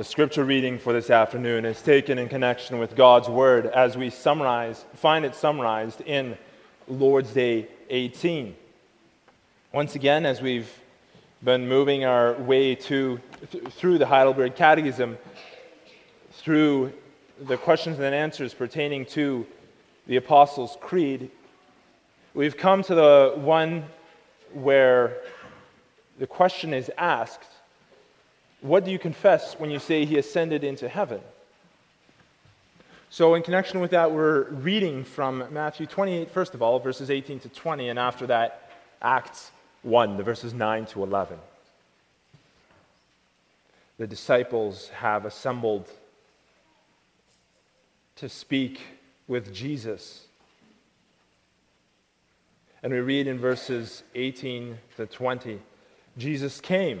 The scripture reading for this afternoon is taken in connection with God's word as we summarize, find it summarized in Lord's Day 18. Once again, as we've been moving our way to, th- through the Heidelberg Catechism, through the questions and answers pertaining to the Apostles' Creed, we've come to the one where the question is asked what do you confess when you say he ascended into heaven? So, in connection with that, we're reading from Matthew 28, first of all, verses 18 to 20, and after that, Acts 1, the verses 9 to 11. The disciples have assembled to speak with Jesus. And we read in verses 18 to 20 Jesus came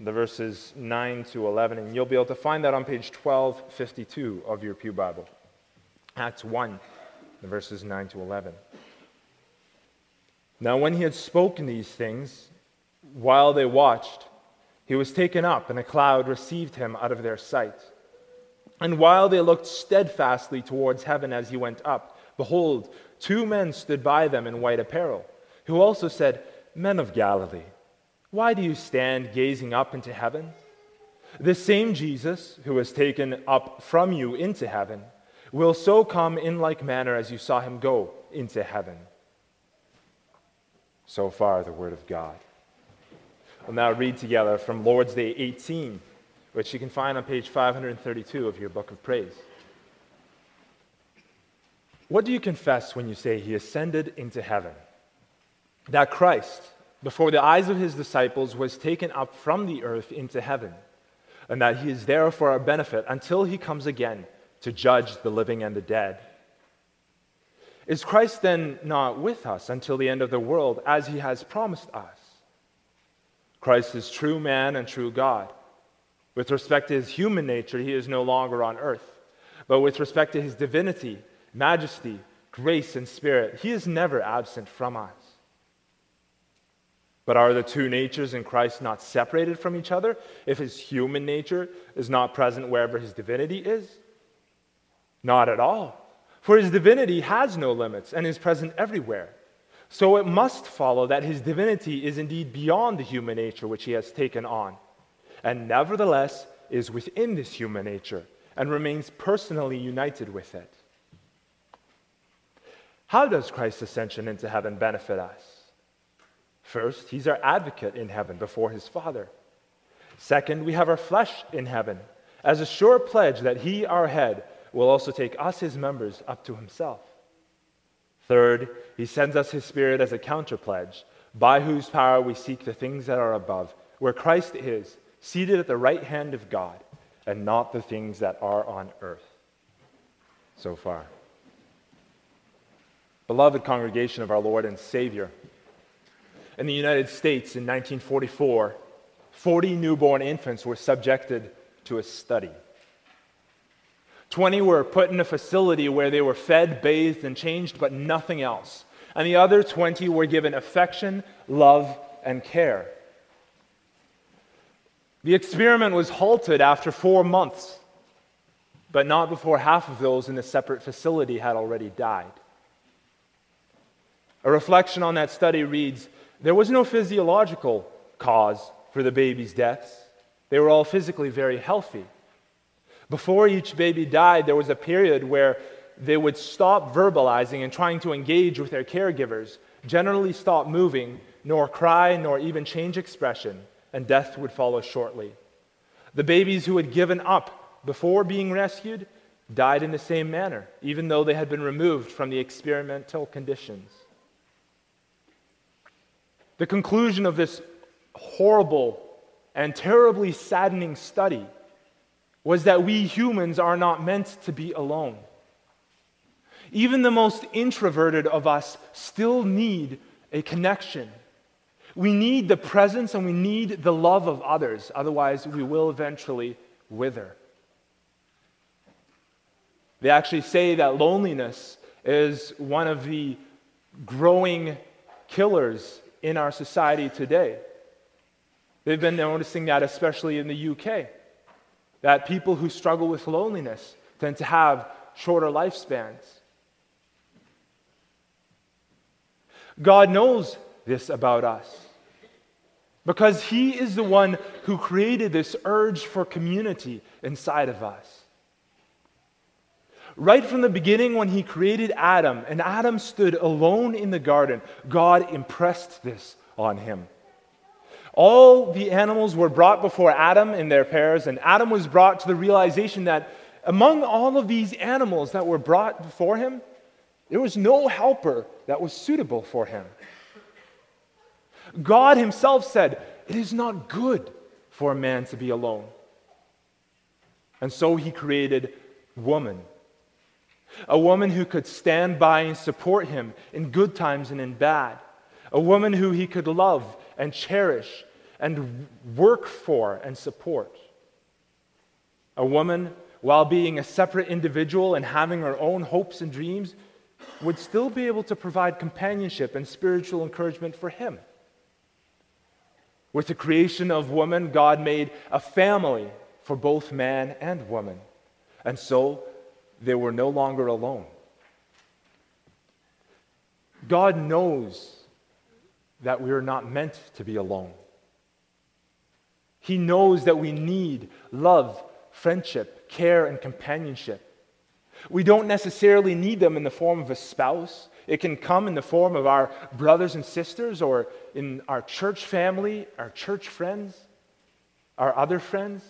the verses 9 to 11. And you'll be able to find that on page 1252 of your Pew Bible. Acts 1, the verses 9 to 11. Now, when he had spoken these things, while they watched, he was taken up, and a cloud received him out of their sight. And while they looked steadfastly towards heaven as he went up, behold, two men stood by them in white apparel, who also said, Men of Galilee. Why do you stand gazing up into heaven? The same Jesus who was taken up from you into heaven will so come in like manner as you saw him go into heaven. So far, the Word of God. We'll now read together from Lord's Day 18, which you can find on page 532 of your book of praise. What do you confess when you say he ascended into heaven? That Christ, before the eyes of his disciples was taken up from the earth into heaven, and that he is there for our benefit until he comes again to judge the living and the dead. Is Christ then not with us until the end of the world, as he has promised us? Christ is true man and true God. With respect to his human nature, he is no longer on earth. But with respect to his divinity, majesty, grace, and spirit, he is never absent from us. But are the two natures in Christ not separated from each other if his human nature is not present wherever his divinity is? Not at all. For his divinity has no limits and is present everywhere. So it must follow that his divinity is indeed beyond the human nature which he has taken on, and nevertheless is within this human nature and remains personally united with it. How does Christ's ascension into heaven benefit us? First, he's our advocate in heaven before his Father. Second, we have our flesh in heaven as a sure pledge that he, our head, will also take us, his members, up to himself. Third, he sends us his Spirit as a counter pledge, by whose power we seek the things that are above, where Christ is, seated at the right hand of God, and not the things that are on earth. So far. Beloved congregation of our Lord and Savior, in the United States in 1944, 40 newborn infants were subjected to a study. 20 were put in a facility where they were fed, bathed, and changed, but nothing else. And the other 20 were given affection, love, and care. The experiment was halted after four months, but not before half of those in the separate facility had already died. A reflection on that study reads there was no physiological cause for the baby's deaths. They were all physically very healthy. Before each baby died, there was a period where they would stop verbalizing and trying to engage with their caregivers, generally stop moving, nor cry, nor even change expression, and death would follow shortly. The babies who had given up before being rescued died in the same manner, even though they had been removed from the experimental conditions. The conclusion of this horrible and terribly saddening study was that we humans are not meant to be alone. Even the most introverted of us still need a connection. We need the presence and we need the love of others, otherwise, we will eventually wither. They actually say that loneliness is one of the growing killers in our society today. They've been noticing that, especially in the UK, that people who struggle with loneliness tend to have shorter lifespans. God knows this about us because He is the one who created this urge for community inside of us. Right from the beginning, when He created Adam, and Adam stood alone in the garden, God impressed this on him. All the animals were brought before Adam in their pairs, and Adam was brought to the realization that among all of these animals that were brought before him, there was no helper that was suitable for him. God Himself said, It is not good for a man to be alone. And so He created woman. A woman who could stand by and support him in good times and in bad. A woman who he could love and cherish and work for and support. A woman, while being a separate individual and having her own hopes and dreams, would still be able to provide companionship and spiritual encouragement for him. With the creation of woman, God made a family for both man and woman. And so they were no longer alone. God knows that we are not meant to be alone. He knows that we need love, friendship, care, and companionship. We don't necessarily need them in the form of a spouse. It can come in the form of our brothers and sisters or in our church family, our church friends, our other friends.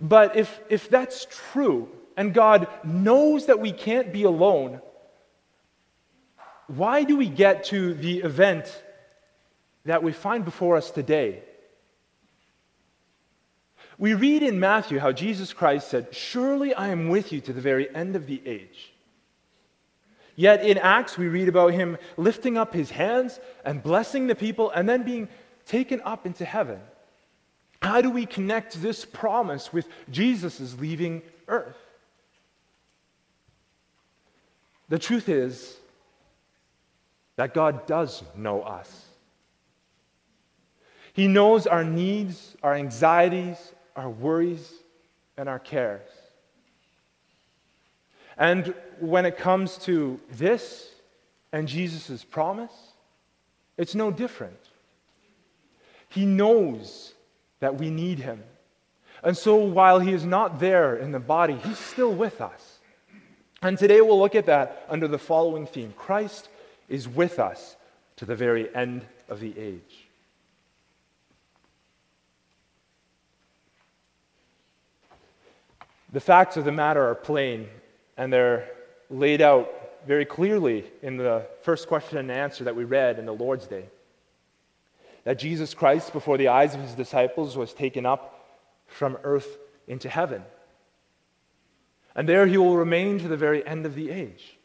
But if, if that's true, and God knows that we can't be alone, why do we get to the event that we find before us today? We read in Matthew how Jesus Christ said, Surely I am with you to the very end of the age. Yet in Acts, we read about him lifting up his hands and blessing the people and then being taken up into heaven. How do we connect this promise with Jesus' leaving earth? The truth is that God does know us. He knows our needs, our anxieties, our worries, and our cares. And when it comes to this and Jesus' promise, it's no different. He knows that we need him. And so while he is not there in the body, he's still with us. And today we'll look at that under the following theme Christ is with us to the very end of the age. The facts of the matter are plain, and they're laid out very clearly in the first question and answer that we read in the Lord's Day. That Jesus Christ, before the eyes of his disciples, was taken up from earth into heaven. And there he will remain to the very end of the age.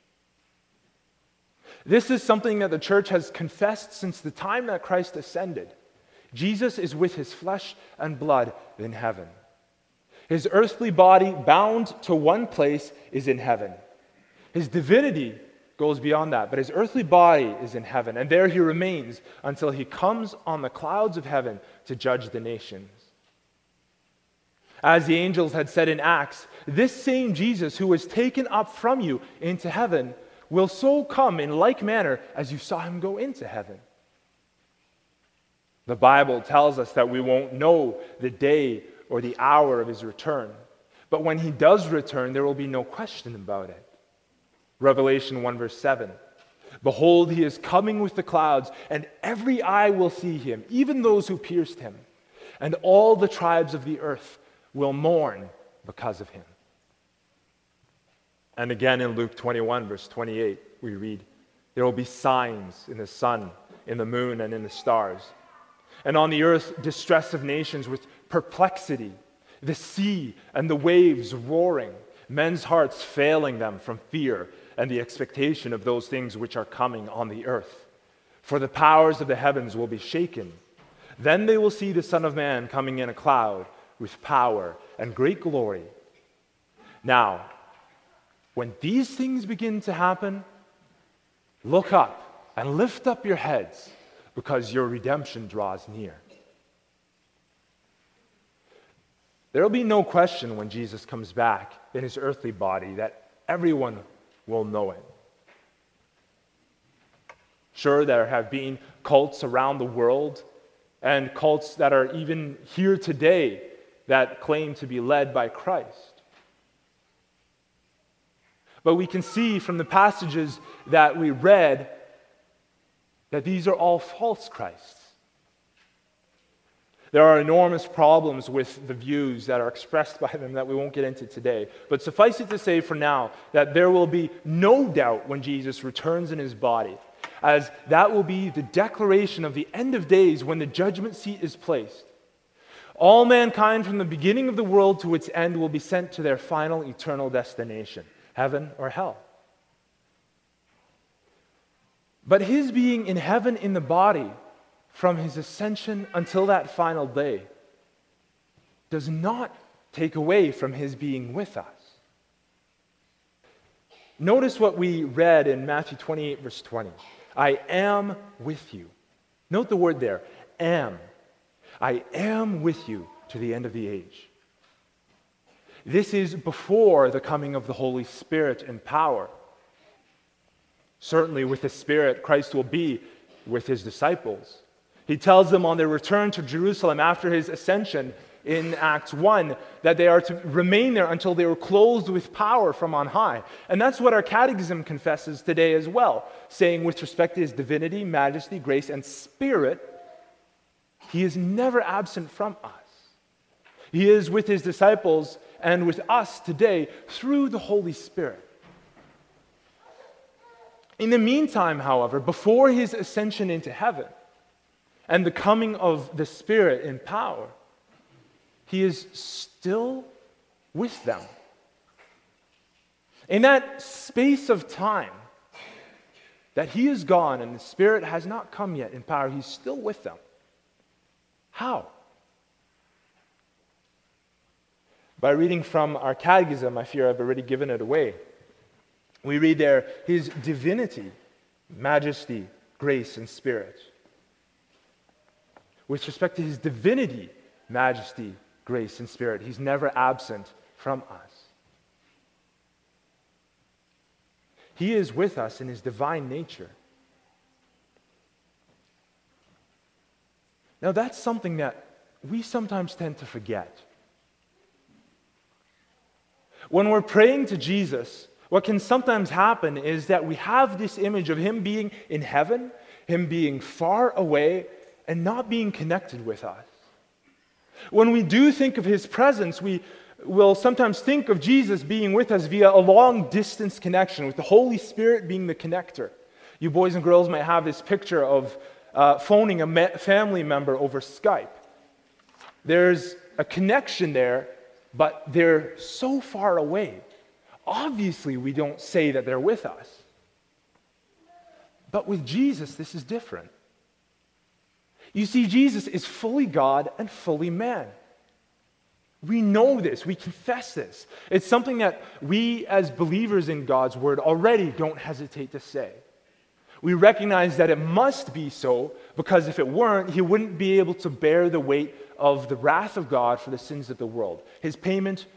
This is something that the church has confessed since the time that Christ ascended. Jesus is with his flesh and blood in heaven. His earthly body, bound to one place, is in heaven. His divinity goes beyond that, but his earthly body is in heaven, and there he remains until he comes on the clouds of heaven to judge the nations. As the angels had said in Acts, this same Jesus who was taken up from you into heaven will so come in like manner as you saw him go into heaven. The Bible tells us that we won't know the day or the hour of his return. But when he does return, there will be no question about it. Revelation 1, verse 7. Behold, he is coming with the clouds, and every eye will see him, even those who pierced him, and all the tribes of the earth will mourn because of him. And again in Luke 21, verse 28, we read, There will be signs in the sun, in the moon, and in the stars. And on the earth, distress of nations with perplexity, the sea and the waves roaring, men's hearts failing them from fear and the expectation of those things which are coming on the earth. For the powers of the heavens will be shaken. Then they will see the Son of Man coming in a cloud with power and great glory. Now, when these things begin to happen, look up and lift up your heads because your redemption draws near. There will be no question when Jesus comes back in his earthly body that everyone will know it. Sure, there have been cults around the world and cults that are even here today that claim to be led by Christ. But we can see from the passages that we read that these are all false Christs. There are enormous problems with the views that are expressed by them that we won't get into today. But suffice it to say for now that there will be no doubt when Jesus returns in his body, as that will be the declaration of the end of days when the judgment seat is placed. All mankind from the beginning of the world to its end will be sent to their final eternal destination heaven or hell. But his being in heaven in the body from his ascension until that final day does not take away from his being with us. Notice what we read in Matthew 28, verse 20. I am with you. Note the word there, am. I am with you to the end of the age. This is before the coming of the Holy Spirit and power. Certainly, with the Spirit, Christ will be with his disciples. He tells them on their return to Jerusalem after his ascension in Acts 1 that they are to remain there until they were clothed with power from on high. And that's what our catechism confesses today as well, saying, with respect to his divinity, majesty, grace, and spirit, he is never absent from us. He is with his disciples and with us today through the Holy Spirit. In the meantime, however, before his ascension into heaven and the coming of the Spirit in power, he is still with them. In that space of time that he is gone and the Spirit has not come yet in power, he's still with them. How? By reading from our catechism, I fear I've already given it away. We read there his divinity, majesty, grace, and spirit. With respect to his divinity, majesty, grace, and spirit, he's never absent from us. He is with us in his divine nature. Now, that's something that we sometimes tend to forget. When we're praying to Jesus, what can sometimes happen is that we have this image of him being in heaven, him being far away, and not being connected with us. When we do think of his presence, we will sometimes think of Jesus being with us via a long distance connection, with the Holy Spirit being the connector. You boys and girls might have this picture of uh, phoning a family member over Skype. There's a connection there but they're so far away. Obviously, we don't say that they're with us. But with Jesus, this is different. You see, Jesus is fully God and fully man. We know this, we confess this. It's something that we, as believers in God's word, already don't hesitate to say. We recognize that it must be so because if it weren't, he wouldn't be able to bear the weight of the wrath of God for the sins of the world. His payment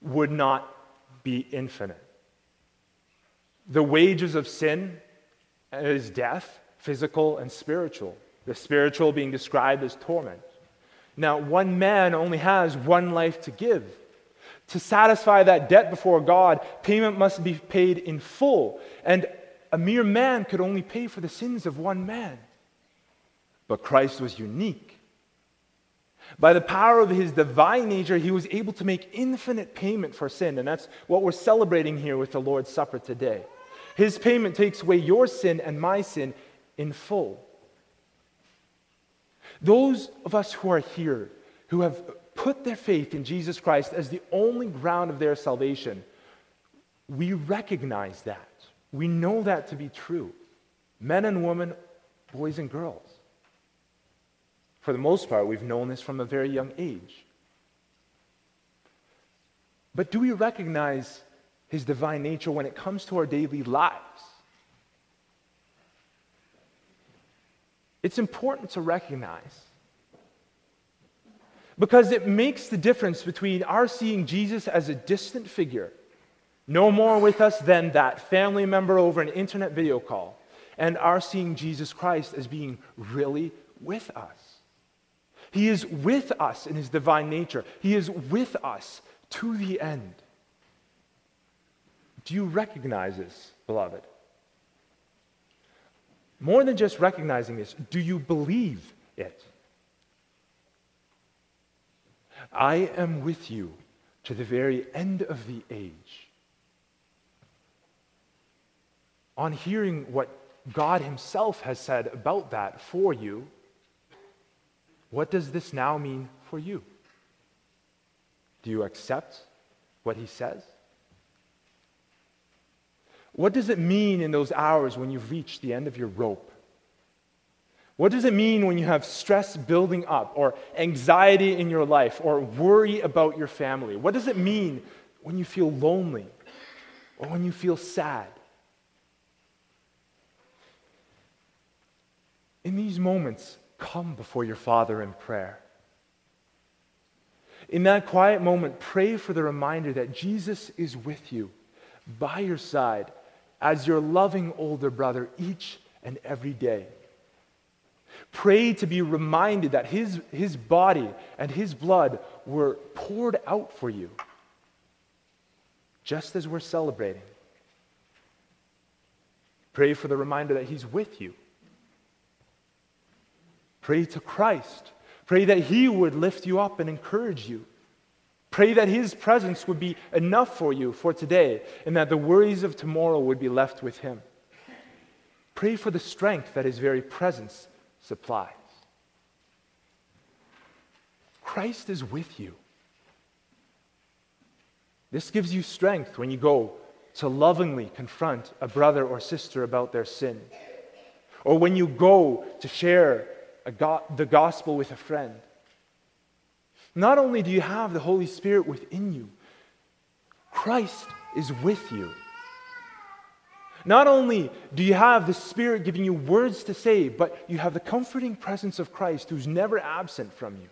would not be infinite. The wages of sin is death, physical and spiritual. The spiritual being described as torment. Now, one man only has one life to give. To satisfy that debt before God, payment must be paid in full. And a mere man could only pay for the sins of one man. But Christ was unique. By the power of his divine nature, he was able to make infinite payment for sin. And that's what we're celebrating here with the Lord's Supper today. His payment takes away your sin and my sin in full. Those of us who are here, who have put their faith in Jesus Christ as the only ground of their salvation, we recognize that. We know that to be true. Men and women, boys and girls. For the most part, we've known this from a very young age. But do we recognize his divine nature when it comes to our daily lives? It's important to recognize because it makes the difference between our seeing Jesus as a distant figure, no more with us than that family member over an internet video call, and our seeing Jesus Christ as being really with us. He is with us in his divine nature, He is with us to the end. Do you recognize this, beloved? More than just recognizing this, do you believe it? I am with you to the very end of the age. On hearing what God Himself has said about that for you, what does this now mean for you? Do you accept what He says? What does it mean in those hours when you've reached the end of your rope? What does it mean when you have stress building up, or anxiety in your life, or worry about your family? What does it mean when you feel lonely, or when you feel sad? In these moments, come before your Father in prayer. In that quiet moment, pray for the reminder that Jesus is with you, by your side, as your loving older brother each and every day. Pray to be reminded that his, his body and his blood were poured out for you, just as we're celebrating. Pray for the reminder that he's with you. Pray to Christ. Pray that he would lift you up and encourage you. Pray that his presence would be enough for you for today and that the worries of tomorrow would be left with him. Pray for the strength that his very presence supplies. Christ is with you. This gives you strength when you go to lovingly confront a brother or sister about their sin, or when you go to share go- the gospel with a friend. Not only do you have the Holy Spirit within you, Christ is with you. Not only do you have the Spirit giving you words to say, but you have the comforting presence of Christ who's never absent from you.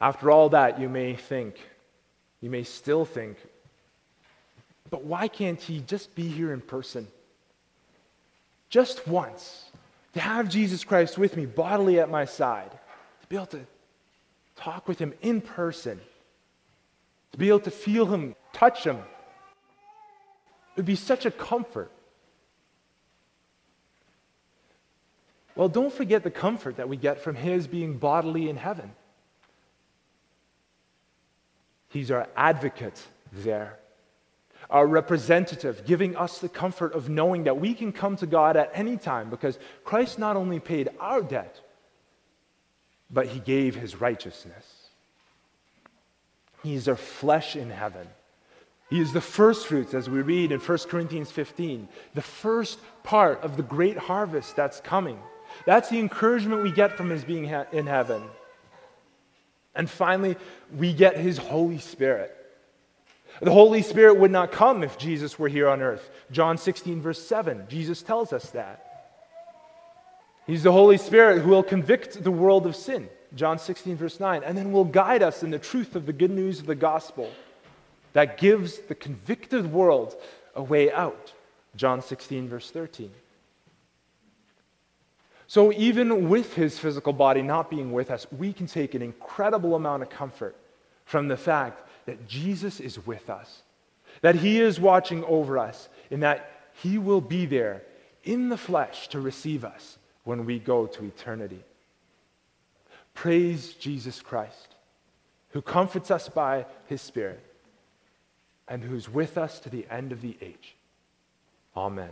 After all that, you may think, you may still think, but why can't he just be here in person? Just once, to have Jesus Christ with me bodily at my side, to be able to talk with him in person, to be able to feel him, touch him, it would be such a comfort. Well, don't forget the comfort that we get from His being bodily in heaven. He's our advocate there, our representative, giving us the comfort of knowing that we can come to God at any time because Christ not only paid our debt, but He gave His righteousness. He's our flesh in heaven. He is the first fruits, as we read in 1 Corinthians 15, the first part of the great harvest that's coming. That's the encouragement we get from his being in heaven. And finally, we get his Holy Spirit. The Holy Spirit would not come if Jesus were here on earth. John 16, verse 7, Jesus tells us that. He's the Holy Spirit who will convict the world of sin. John 16, verse 9, and then will guide us in the truth of the good news of the gospel that gives the convicted world a way out. John 16, verse 13. So, even with his physical body not being with us, we can take an incredible amount of comfort from the fact that Jesus is with us, that he is watching over us, and that he will be there in the flesh to receive us when we go to eternity. Praise Jesus Christ, who comforts us by his Spirit and who's with us to the end of the age. Amen.